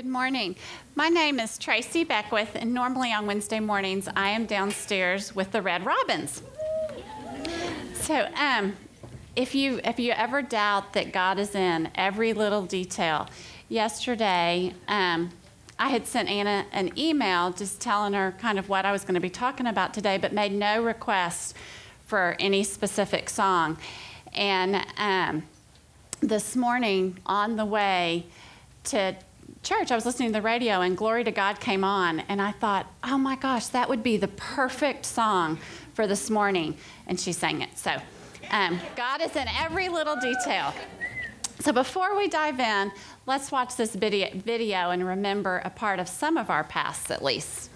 Good morning. My name is Tracy Beckwith, and normally on Wednesday mornings I am downstairs with the Red Robins. So, um, if you if you ever doubt that God is in every little detail, yesterday um, I had sent Anna an email just telling her kind of what I was going to be talking about today, but made no request for any specific song. And um, this morning on the way to church, I was listening to the radio and Glory to God came on, and I thought, oh my gosh, that would be the perfect song for this morning. And she sang it. So, um, God is in every little detail. So, before we dive in, let's watch this video, video and remember a part of some of our pasts at least.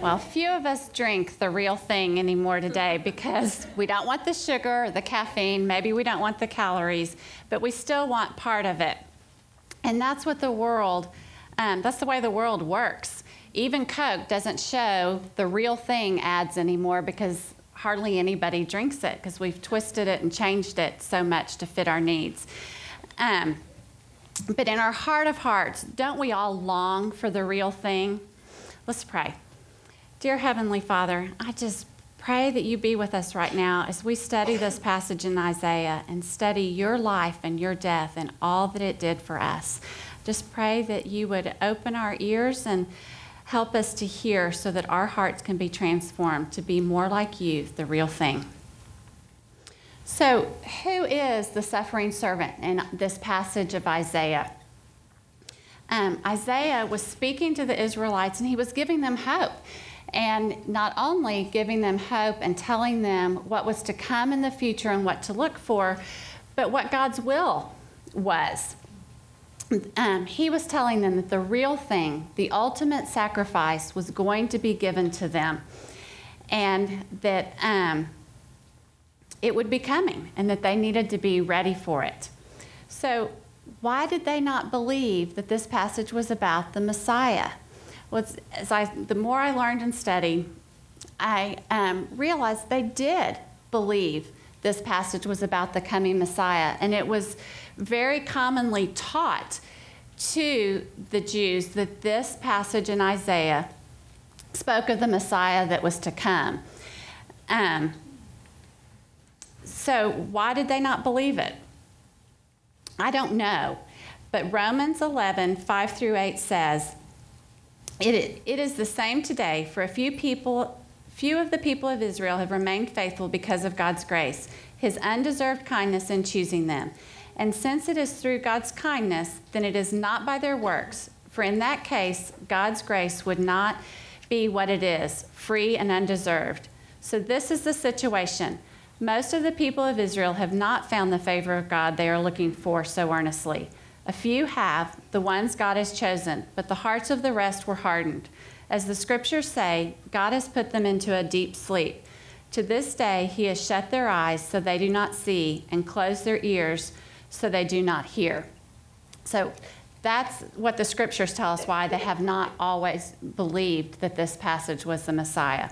Well, few of us drink the real thing anymore today because we don't want the sugar, the caffeine, maybe we don't want the calories, but we still want part of it. And that's what the world, um, that's the way the world works. Even Coke doesn't show the real thing ads anymore because hardly anybody drinks it because we've twisted it and changed it so much to fit our needs. Um, but in our heart of hearts, don't we all long for the real thing? Let's pray. Dear Heavenly Father, I just pray that you be with us right now as we study this passage in Isaiah and study your life and your death and all that it did for us. Just pray that you would open our ears and help us to hear so that our hearts can be transformed to be more like you, the real thing. So, who is the suffering servant in this passage of Isaiah? Um, Isaiah was speaking to the Israelites and he was giving them hope and not only giving them hope and telling them what was to come in the future and what to look for, but what God's will was. Um, he was telling them that the real thing, the ultimate sacrifice, was going to be given to them, and that um, it would be coming, and that they needed to be ready for it. So, why did they not believe that this passage was about the Messiah? Well, as I, the more I learned and studied, I um, realized they did believe this passage was about the coming Messiah, and it was very commonly taught to the Jews that this passage in Isaiah spoke of the Messiah that was to come. Um, so, why did they not believe it? I don't know. But Romans 11, 5 through 8 says, it, it is the same today, for a few people, few of the people of Israel have remained faithful because of God's grace, his undeserved kindness in choosing them. And since it is through God's kindness, then it is not by their works, for in that case, God's grace would not be what it is, free and undeserved. So this is the situation. Most of the people of Israel have not found the favor of God they are looking for so earnestly. A few have, the ones God has chosen, but the hearts of the rest were hardened. As the scriptures say, God has put them into a deep sleep. To this day, He has shut their eyes so they do not see, and closed their ears so they do not hear. So that's what the scriptures tell us why they have not always believed that this passage was the Messiah.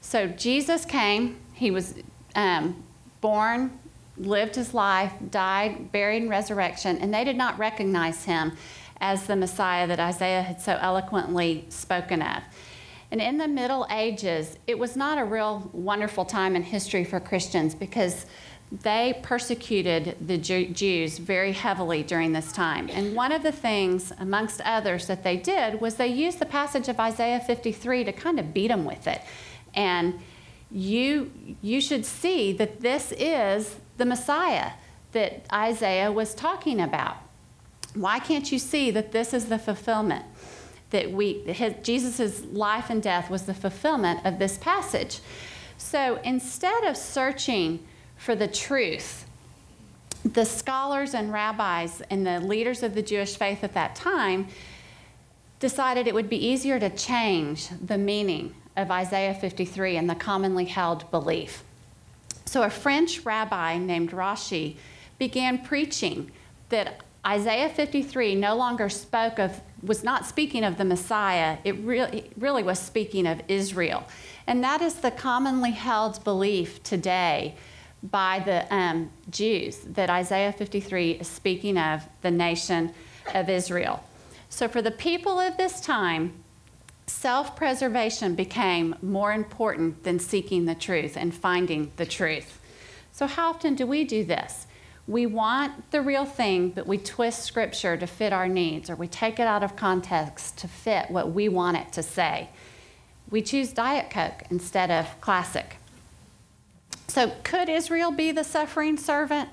So Jesus came, He was um, born lived his life, died, buried, and resurrection, and they did not recognize him as the Messiah that Isaiah had so eloquently spoken of. And in the Middle Ages, it was not a real wonderful time in history for Christians because they persecuted the Jews very heavily during this time. And one of the things, amongst others, that they did was they used the passage of Isaiah 53 to kind of beat them with it. And you, you should see that this is the Messiah that Isaiah was talking about. Why can't you see that this is the fulfillment? That we, Jesus' life and death was the fulfillment of this passage. So instead of searching for the truth, the scholars and rabbis and the leaders of the Jewish faith at that time decided it would be easier to change the meaning of Isaiah 53 and the commonly held belief. So a French rabbi named Rashi began preaching that Isaiah 53 no longer spoke of, was not speaking of the Messiah, it really, really was speaking of Israel. And that is the commonly held belief today by the um, Jews that Isaiah 53 is speaking of the nation of Israel. So, for the people of this time, self preservation became more important than seeking the truth and finding the truth. So, how often do we do this? We want the real thing, but we twist scripture to fit our needs, or we take it out of context to fit what we want it to say. We choose Diet Coke instead of classic. So, could Israel be the suffering servant?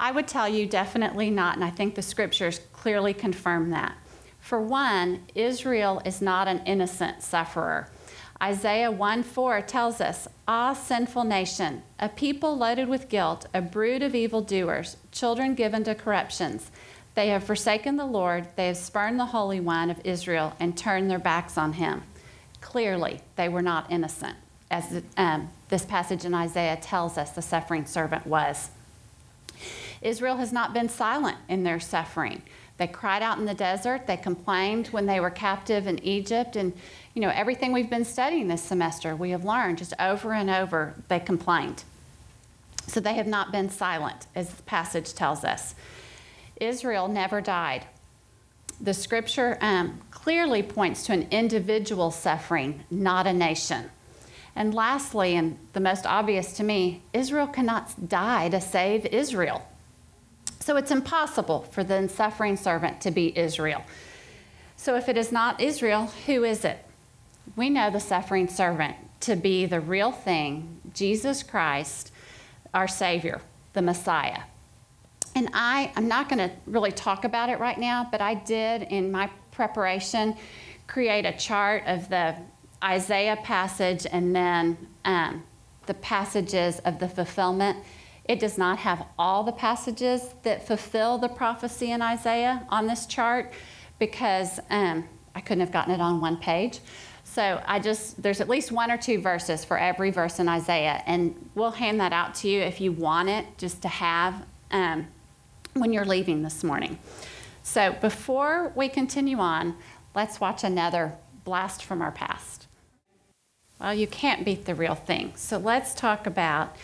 I would tell you definitely not, and I think the scriptures clearly confirm that. For one, Israel is not an innocent sufferer. Isaiah 1 4 tells us, Ah, sinful nation, a people loaded with guilt, a brood of evildoers, children given to corruptions. They have forsaken the Lord, they have spurned the Holy One of Israel, and turned their backs on him. Clearly, they were not innocent, as um, this passage in Isaiah tells us the suffering servant was. Israel has not been silent in their suffering. They cried out in the desert. They complained when they were captive in Egypt. And, you know, everything we've been studying this semester, we have learned just over and over, they complained. So they have not been silent, as the passage tells us. Israel never died. The scripture um, clearly points to an individual suffering, not a nation. And lastly, and the most obvious to me, Israel cannot die to save Israel. So it's impossible for the suffering servant to be Israel. So if it is not Israel, who is it? We know the suffering servant to be the real thing, Jesus Christ, our Savior, the Messiah. And I, I'm not going to really talk about it right now, but I did in my preparation create a chart of the Isaiah passage and then um, the passages of the fulfillment. It does not have all the passages that fulfill the prophecy in Isaiah on this chart because um, I couldn't have gotten it on one page. So I just, there's at least one or two verses for every verse in Isaiah, and we'll hand that out to you if you want it just to have um, when you're leaving this morning. So before we continue on, let's watch another blast from our past. Well, you can't beat the real thing. So let's talk about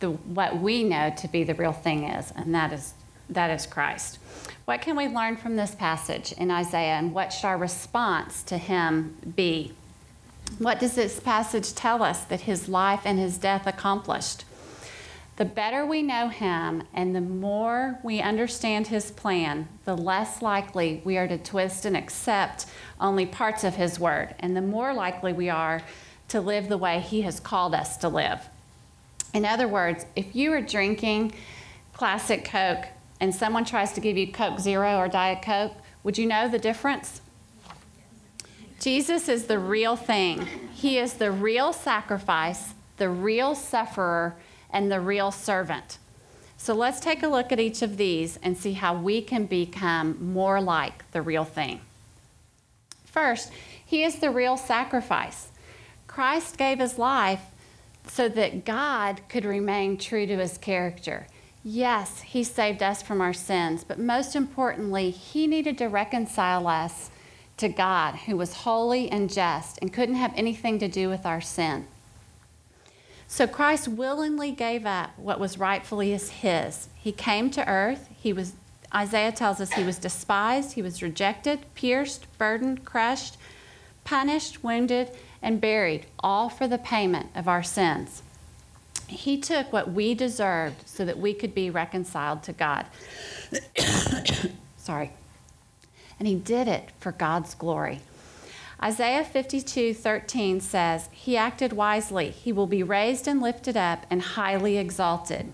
the, what we know to be the real thing is, and that is, that is Christ. What can we learn from this passage in Isaiah, and what should our response to him be? What does this passage tell us that his life and his death accomplished? The better we know him and the more we understand his plan, the less likely we are to twist and accept only parts of his word, and the more likely we are to live the way he has called us to live. In other words, if you are drinking classic Coke and someone tries to give you Coke Zero or Diet Coke, would you know the difference? Jesus is the real thing. He is the real sacrifice, the real sufferer, and the real servant. So let's take a look at each of these and see how we can become more like the real thing. First, he is the real sacrifice. Christ gave his life so that God could remain true to his character. Yes, he saved us from our sins, but most importantly, he needed to reconcile us to God, who was holy and just and couldn't have anything to do with our sin. So Christ willingly gave up what was rightfully his. He came to earth. He was Isaiah tells us he was despised, he was rejected, pierced, burdened, crushed, punished, wounded, and buried, all for the payment of our sins. He took what we deserved so that we could be reconciled to God. Sorry. And he did it for God's glory. Isaiah 52 13 says, He acted wisely. He will be raised and lifted up and highly exalted.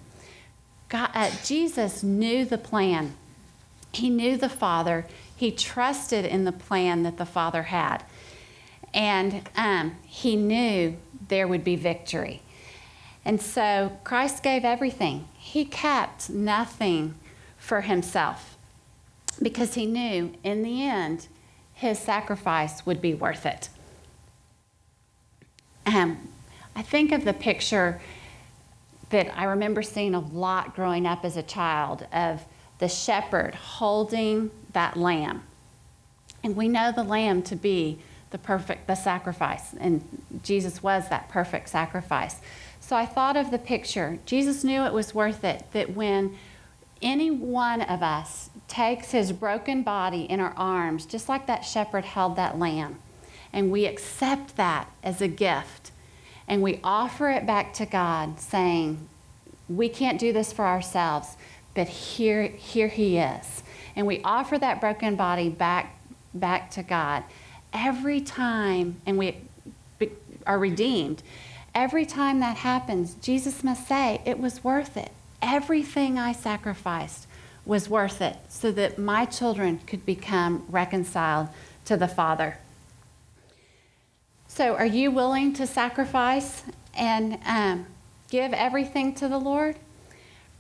God, uh, Jesus knew the plan. He knew the Father. He trusted in the plan that the Father had. And um, he knew there would be victory. And so Christ gave everything. He kept nothing for himself because he knew in the end his sacrifice would be worth it. Um, I think of the picture that I remember seeing a lot growing up as a child of the shepherd holding that lamb. And we know the lamb to be the perfect the sacrifice and Jesus was that perfect sacrifice. So I thought of the picture. Jesus knew it was worth it that when any one of us takes his broken body in our arms, just like that shepherd held that lamb. And we accept that as a gift. And we offer it back to God, saying, We can't do this for ourselves, but here, here he is. And we offer that broken body back, back to God. Every time, and we are redeemed, every time that happens, Jesus must say, It was worth it. Everything I sacrificed was worth it so that my children could become reconciled to the Father. So, are you willing to sacrifice and um, give everything to the Lord?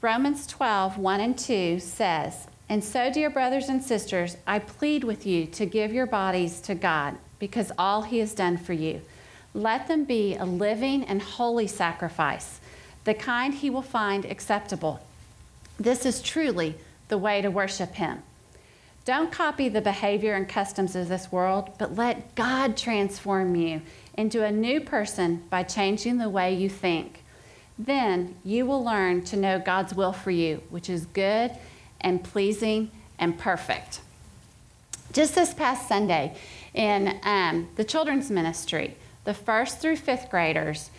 Romans 12, 1 and 2 says, And so, dear brothers and sisters, I plead with you to give your bodies to God because all He has done for you. Let them be a living and holy sacrifice, the kind He will find acceptable. This is truly the way to worship Him. Don't copy the behavior and customs of this world, but let God transform you into a new person by changing the way you think. Then you will learn to know God's will for you, which is good and pleasing and perfect. Just this past Sunday in um, the children's ministry, the first through fifth graders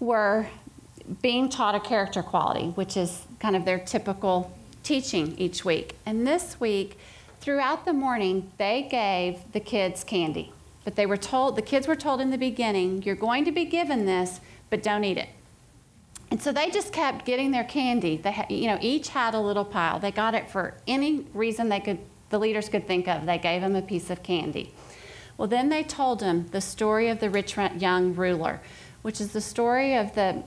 were being taught a character quality, which is kind of their typical teaching each week. And this week, throughout the morning, they gave the kids candy. But they were told, the kids were told in the beginning, you're going to be given this, but don't eat it. And so they just kept getting their candy. They, you know, each had a little pile. They got it for any reason they could, the leaders could think of. They gave them a piece of candy. Well, then they told him the story of the rich young ruler, which is the story of the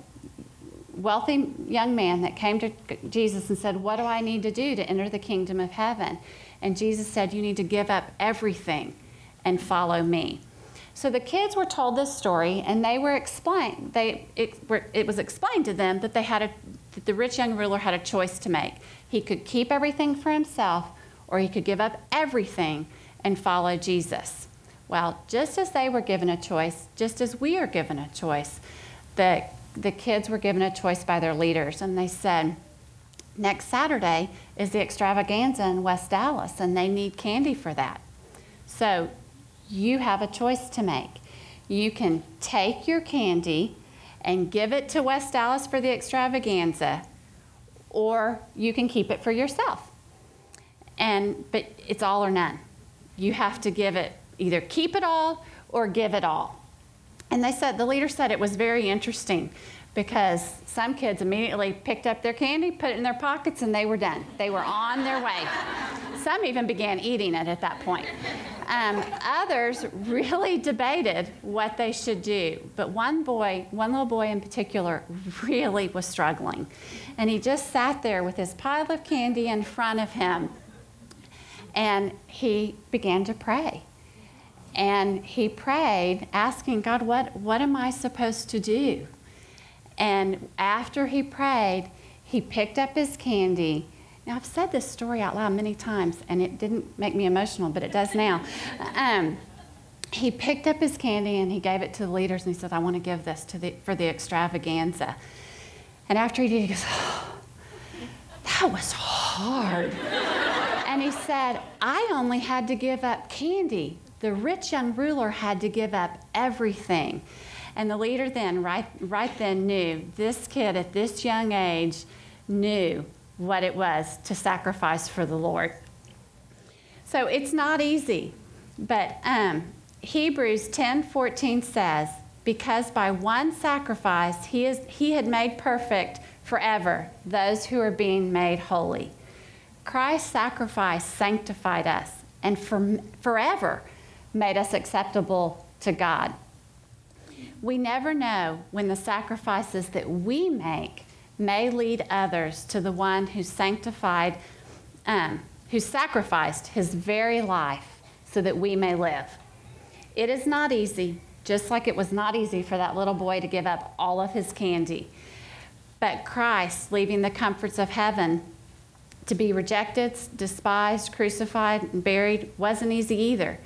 wealthy young man that came to Jesus and said, What do I need to do to enter the kingdom of heaven? And Jesus said, You need to give up everything and follow me. So the kids were told this story, and they were explained. They it, were, it was explained to them that they had a that the rich young ruler had a choice to make. He could keep everything for himself, or he could give up everything and follow Jesus. Well, just as they were given a choice, just as we are given a choice, the the kids were given a choice by their leaders, and they said, Next Saturday is the extravaganza in West Dallas, and they need candy for that. So you have a choice to make. You can take your candy and give it to West Dallas for the extravaganza, or you can keep it for yourself. And but it's all or none. You have to give it either keep it all or give it all. And they said, the leader said it was very interesting because some kids immediately picked up their candy, put it in their pockets, and they were done. They were on their way. Some even began eating it at that point. Um, others really debated what they should do. But one boy, one little boy in particular, really was struggling. And he just sat there with his pile of candy in front of him. And he began to pray. And he prayed, asking God, what, what am I supposed to do? And after he prayed, he picked up his candy. Now, I've said this story out loud many times, and it didn't make me emotional, but it does now. Um, he picked up his candy and he gave it to the leaders, and he said, I want to give this to the, for the extravaganza. And after he did, he goes, oh, That was hard. and he said, I only had to give up candy the rich young ruler had to give up everything. And the leader then, right, right then, knew this kid at this young age knew what it was to sacrifice for the Lord. So it's not easy, but um, Hebrews 10 14 says, Because by one sacrifice he, is, he had made perfect forever those who are being made holy. Christ's sacrifice sanctified us and for, forever made us acceptable to God. We never know when the sacrifices that we make may lead others to the one who sanctified, um, who sacrificed his very life so that we may live. It is not easy, just like it was not easy for that little boy to give up all of his candy. But Christ, leaving the comforts of heaven to be rejected, despised, crucified, and buried, wasn't easy either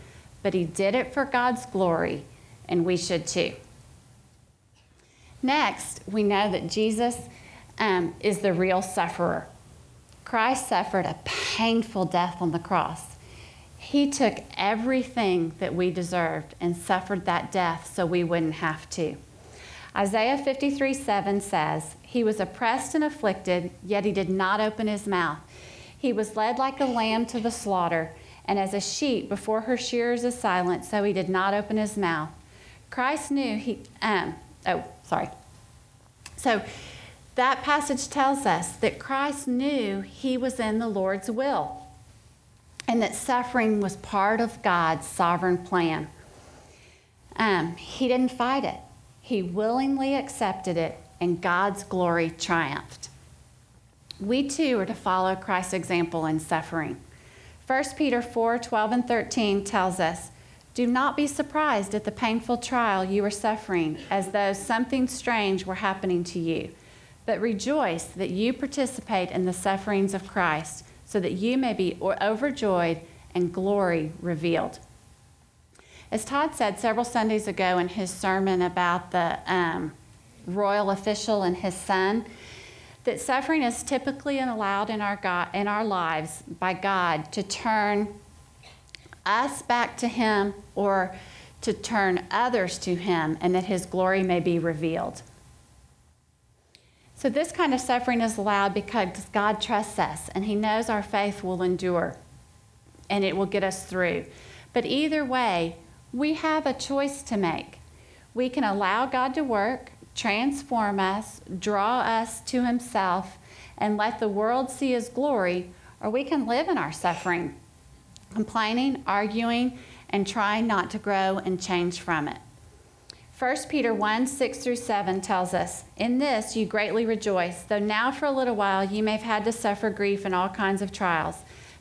but he did it for God's glory, and we should too. Next, we know that Jesus um, is the real sufferer. Christ suffered a painful death on the cross. He took everything that we deserved and suffered that death so we wouldn't have to. Isaiah 53 7 says, He was oppressed and afflicted, yet he did not open his mouth. He was led like a lamb to the slaughter, and as a sheep before her shearers is silent, so he did not open his mouth. Christ knew he, um, oh, sorry. So that passage tells us that Christ knew he was in the Lord's will and that suffering was part of God's sovereign plan. Um, he didn't fight it, he willingly accepted it, and God's glory triumphed. We too are to follow Christ's example in suffering. 1 Peter 4 12 and 13 tells us, Do not be surprised at the painful trial you are suffering, as though something strange were happening to you, but rejoice that you participate in the sufferings of Christ so that you may be overjoyed and glory revealed. As Todd said several Sundays ago in his sermon about the um, royal official and his son, that suffering is typically allowed in our, God, in our lives by God to turn us back to Him or to turn others to Him and that His glory may be revealed. So, this kind of suffering is allowed because God trusts us and He knows our faith will endure and it will get us through. But either way, we have a choice to make. We can allow God to work, transform us, draw us to Himself, and let the world see His glory, or we can live in our suffering, complaining, arguing, and trying not to grow and change from it. 1 Peter 1 6 through 7 tells us, In this you greatly rejoice, though now for a little while you may have had to suffer grief in all kinds of trials.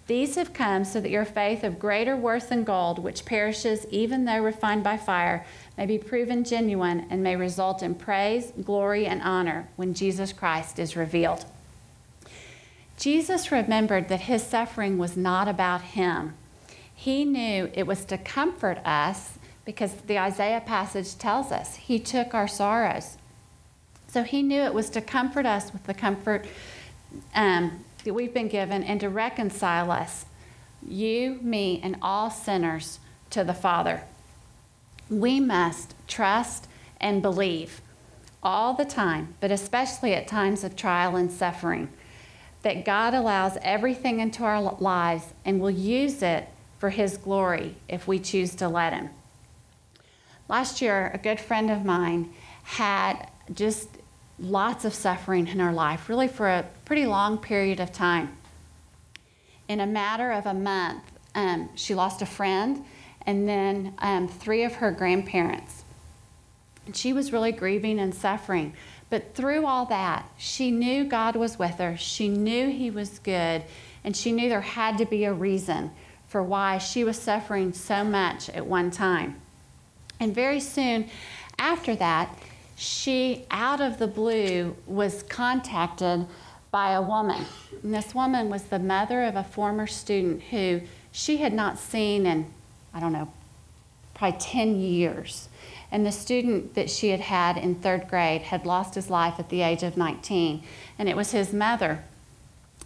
These have come so that your faith of greater worth than gold, which perishes even though refined by fire, may be proven genuine and may result in praise, glory, and honor when Jesus Christ is revealed. Jesus remembered that his suffering was not about him. He knew it was to comfort us because the Isaiah passage tells us he took our sorrows. So he knew it was to comfort us with the comfort um, that we've been given and to reconcile us, you, me, and all sinners, to the Father. We must trust and believe all the time, but especially at times of trial and suffering, that God allows everything into our lives and will use it for His glory if we choose to let Him. Last year, a good friend of mine had just lots of suffering in her life, really for a pretty long period of time. In a matter of a month, um, she lost a friend and then um, three of her grandparents. And she was really grieving and suffering. But through all that, she knew God was with her. She knew He was good. And she knew there had to be a reason for why she was suffering so much at one time. And very soon after that, she, out of the blue, was contacted by a woman. And this woman was the mother of a former student who she had not seen in, I don't know, probably 10 years. And the student that she had had in third grade had lost his life at the age of 19. And it was his mother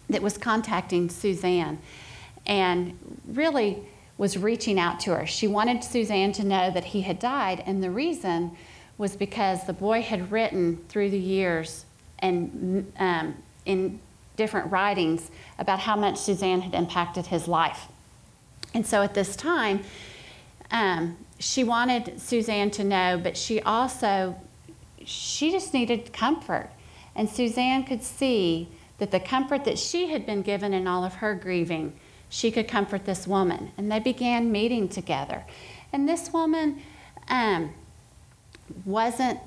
that was contacting Suzanne. And really, was reaching out to her. She wanted Suzanne to know that he had died, and the reason was because the boy had written through the years and um, in different writings about how much Suzanne had impacted his life. And so at this time, um, she wanted Suzanne to know, but she also she just needed comfort. And Suzanne could see that the comfort that she had been given in all of her grieving she could comfort this woman. And they began meeting together. And this woman um, wasn't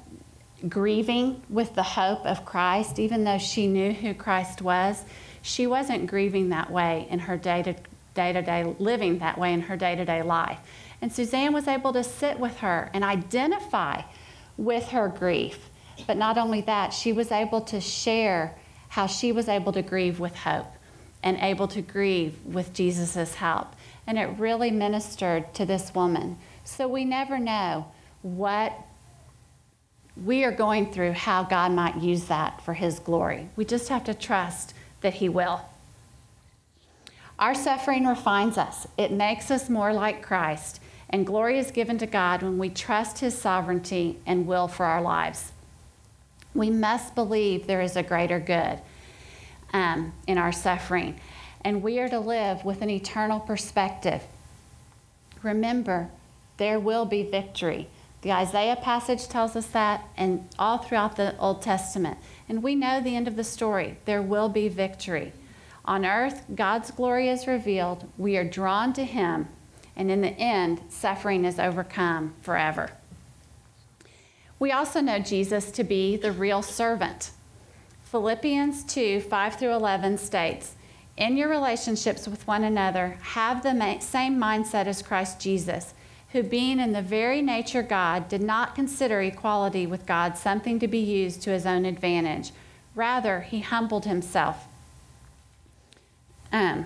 grieving with the hope of Christ, even though she knew who Christ was. She wasn't grieving that way in her day to day, living that way in her day to day life. And Suzanne was able to sit with her and identify with her grief. But not only that, she was able to share how she was able to grieve with hope and able to grieve with Jesus' help. And it really ministered to this woman. So we never know what we are going through, how God might use that for His glory. We just have to trust that He will. Our suffering refines us, it makes us more like Christ, and glory is given to God when we trust His sovereignty and will for our lives. We must believe there is a greater good um, in our suffering, and we are to live with an eternal perspective. Remember, there will be victory. The Isaiah passage tells us that, and all throughout the Old Testament. And we know the end of the story. There will be victory. On earth, God's glory is revealed. We are drawn to Him. And in the end, suffering is overcome forever. We also know Jesus to be the real servant. Philippians 2 5 through 11 states, In your relationships with one another, have the same mindset as Christ Jesus, who, being in the very nature God, did not consider equality with God something to be used to his own advantage. Rather, he humbled himself um,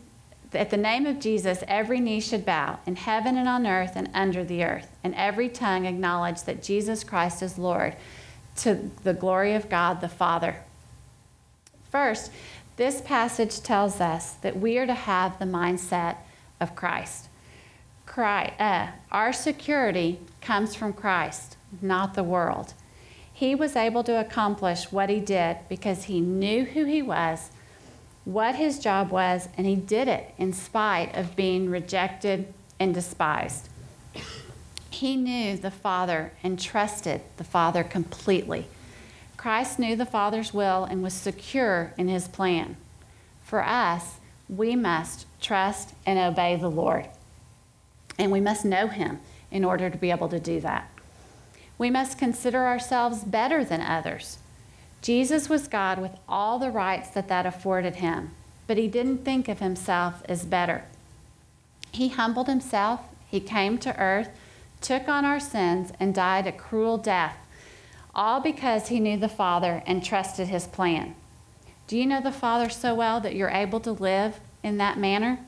at the name of Jesus, every knee should bow in heaven and on earth and under the earth, and every tongue acknowledge that Jesus Christ is Lord to the glory of God the Father. First, this passage tells us that we are to have the mindset of Christ. Christ uh, our security comes from Christ, not the world. He was able to accomplish what he did because he knew who he was what his job was, and he did it in spite of being rejected and despised. He knew the Father and trusted the Father completely. Christ knew the Father's will and was secure in his plan. For us, we must trust and obey the Lord. And we must know him in order to be able to do that. We must consider ourselves better than others. Jesus was God with all the rights that that afforded him, but he didn't think of himself as better. He humbled himself, he came to earth, took on our sins, and died a cruel death, all because he knew the Father and trusted his plan. Do you know the Father so well that you're able to live in that manner?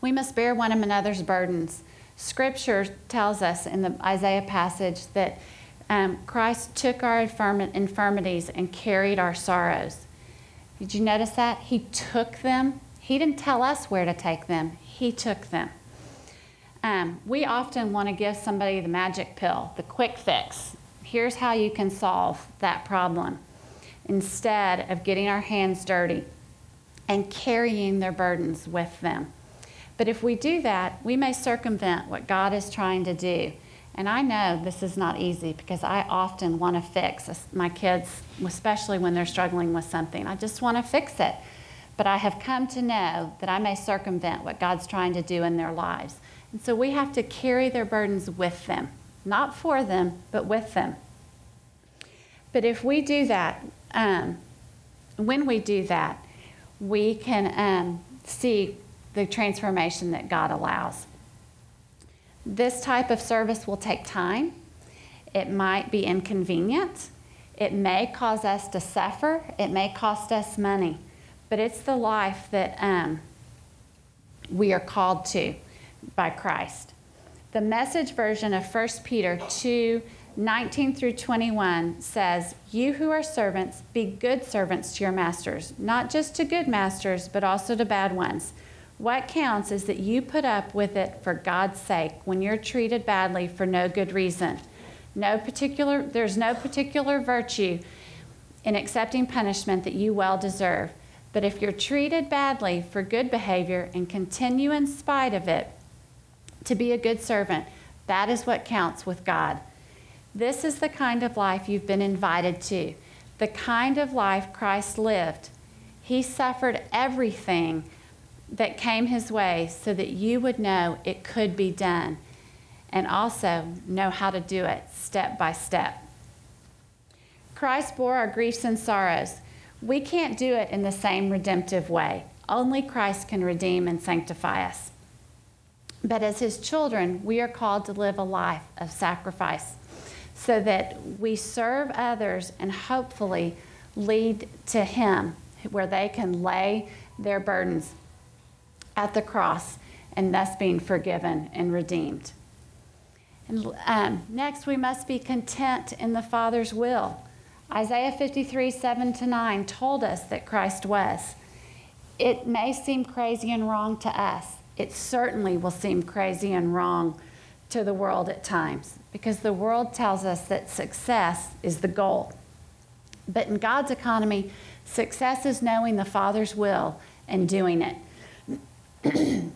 We must bear one another's burdens. Scripture tells us in the Isaiah passage that um, Christ took our infirm- infirmities and carried our sorrows. Did you notice that? He took them. He didn't tell us where to take them, He took them. Um, we often want to give somebody the magic pill, the quick fix. Here's how you can solve that problem instead of getting our hands dirty and carrying their burdens with them. But if we do that, we may circumvent what God is trying to do and I know this is not easy because I often want to fix my kids, especially when they're struggling with something. I just want to fix it. But I have come to know that I may circumvent what God's trying to do in their lives. And so we have to carry their burdens with them, not for them, but with them. But if we do that, um, when we do that, we can um, see the transformation that God allows. This type of service will take time. It might be inconvenient. It may cause us to suffer. It may cost us money. But it's the life that um, we are called to by Christ. The message version of 1 Peter 2 19 through 21 says, You who are servants, be good servants to your masters, not just to good masters, but also to bad ones. What counts is that you put up with it for God's sake when you're treated badly for no good reason. No particular, there's no particular virtue in accepting punishment that you well deserve. But if you're treated badly for good behavior and continue in spite of it to be a good servant, that is what counts with God. This is the kind of life you've been invited to, the kind of life Christ lived. He suffered everything that came his way so that you would know it could be done and also know how to do it step by step. Christ bore our griefs and sorrows. We can't do it in the same redemptive way. Only Christ can redeem and sanctify us. But as his children, we are called to live a life of sacrifice so that we serve others and hopefully lead to him where they can lay their burdens at the cross and thus being forgiven and redeemed. And um, next, we must be content in the Father's will. Isaiah 53, 7 to 9 told us that Christ was. It may seem crazy and wrong to us. It certainly will seem crazy and wrong to the world at times because the world tells us that success is the goal. But in God's economy, success is knowing the Father's will and doing it.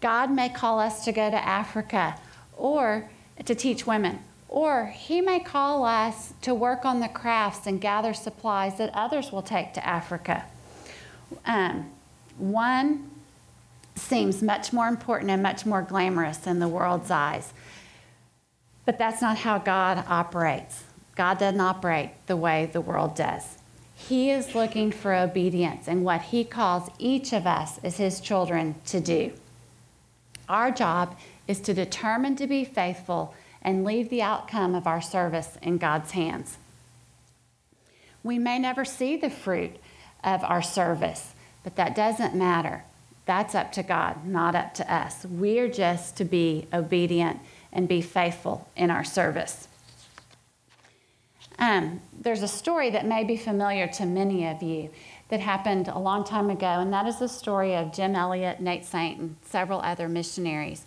God may call us to go to Africa or to teach women, or He may call us to work on the crafts and gather supplies that others will take to Africa. Um, one seems much more important and much more glamorous in the world's eyes. But that's not how God operates. God doesn't operate the way the world does. He is looking for obedience and what He calls each of us as His children to do. Our job is to determine to be faithful and leave the outcome of our service in God's hands. We may never see the fruit of our service, but that doesn't matter. That's up to God, not up to us. We're just to be obedient and be faithful in our service. Um, there's a story that may be familiar to many of you that happened a long time ago, and that is the story of Jim Elliot, Nate Saint, and several other missionaries.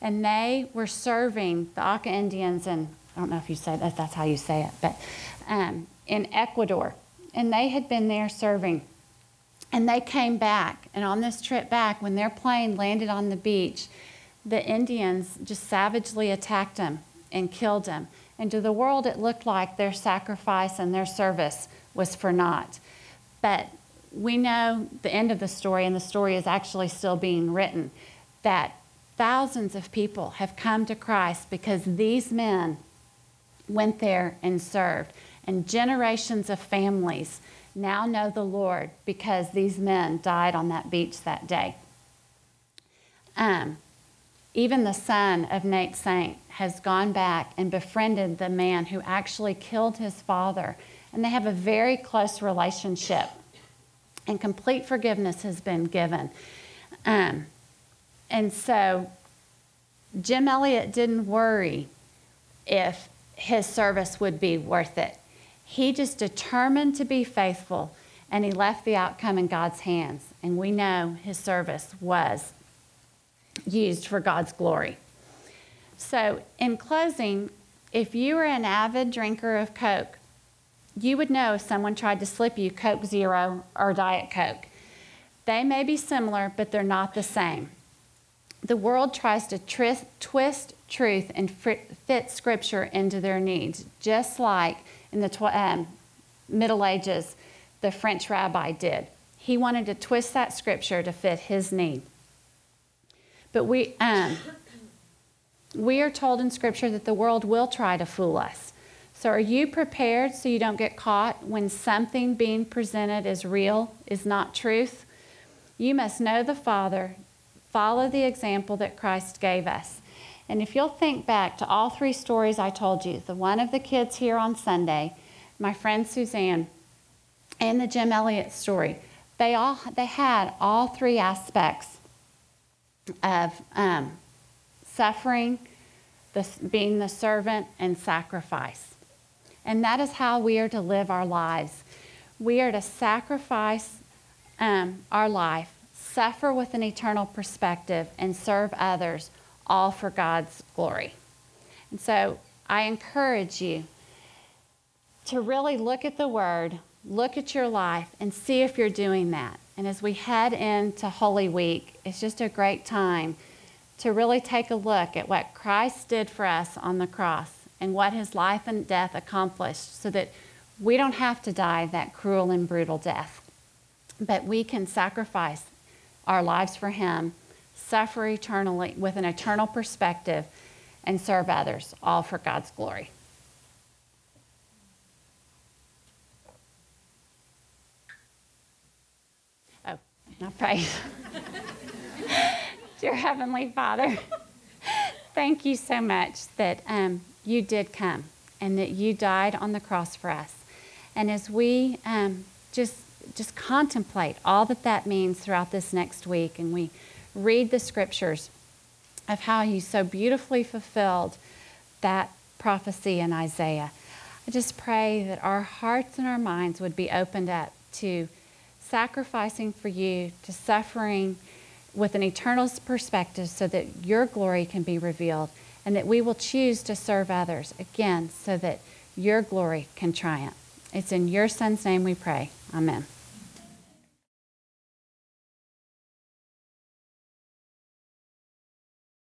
And they were serving the Auca Indians, and I don't know if you say that, that's how you say it, but um, in Ecuador. And they had been there serving. And they came back, and on this trip back, when their plane landed on the beach, the Indians just savagely attacked them and killed them. And to the world, it looked like their sacrifice and their service was for naught. But we know the end of the story, and the story is actually still being written, that thousands of people have come to Christ because these men went there and served. And generations of families now know the Lord because these men died on that beach that day. Um, even the son of Nate Saint has gone back and befriended the man who actually killed his father. And they have a very close relationship and complete forgiveness has been given. Um, and so Jim Elliot didn't worry if his service would be worth it. He just determined to be faithful and he left the outcome in God's hands. And we know his service was used for God's glory. So, in closing, if you are an avid drinker of Coke, you would know if someone tried to slip you Coke Zero or Diet Coke. They may be similar, but they're not the same. The world tries to twist truth and fit scripture into their needs, just like in the tw- um, Middle Ages, the French rabbi did. He wanted to twist that scripture to fit his need. But we, um, we are told in scripture that the world will try to fool us. So, are you prepared so you don't get caught when something being presented as real is not truth? You must know the Father, follow the example that Christ gave us. And if you'll think back to all three stories I told you the one of the kids here on Sunday, my friend Suzanne, and the Jim Elliot story, they, all, they had all three aspects of um, suffering, the, being the servant, and sacrifice. And that is how we are to live our lives. We are to sacrifice um, our life, suffer with an eternal perspective, and serve others, all for God's glory. And so I encourage you to really look at the Word, look at your life, and see if you're doing that. And as we head into Holy Week, it's just a great time to really take a look at what Christ did for us on the cross and what his life and death accomplished so that we don't have to die that cruel and brutal death, but we can sacrifice our lives for him, suffer eternally with an eternal perspective, and serve others, all for God's glory. Oh, now pray. Dear Heavenly Father, thank you so much that um, you did come and that you died on the cross for us. And as we um, just just contemplate all that that means throughout this next week, and we read the scriptures of how you so beautifully fulfilled that prophecy in Isaiah. I just pray that our hearts and our minds would be opened up to sacrificing for you, to suffering with an eternal perspective so that your glory can be revealed and that we will choose to serve others again so that your glory can triumph. It's in your son's name we pray. Amen.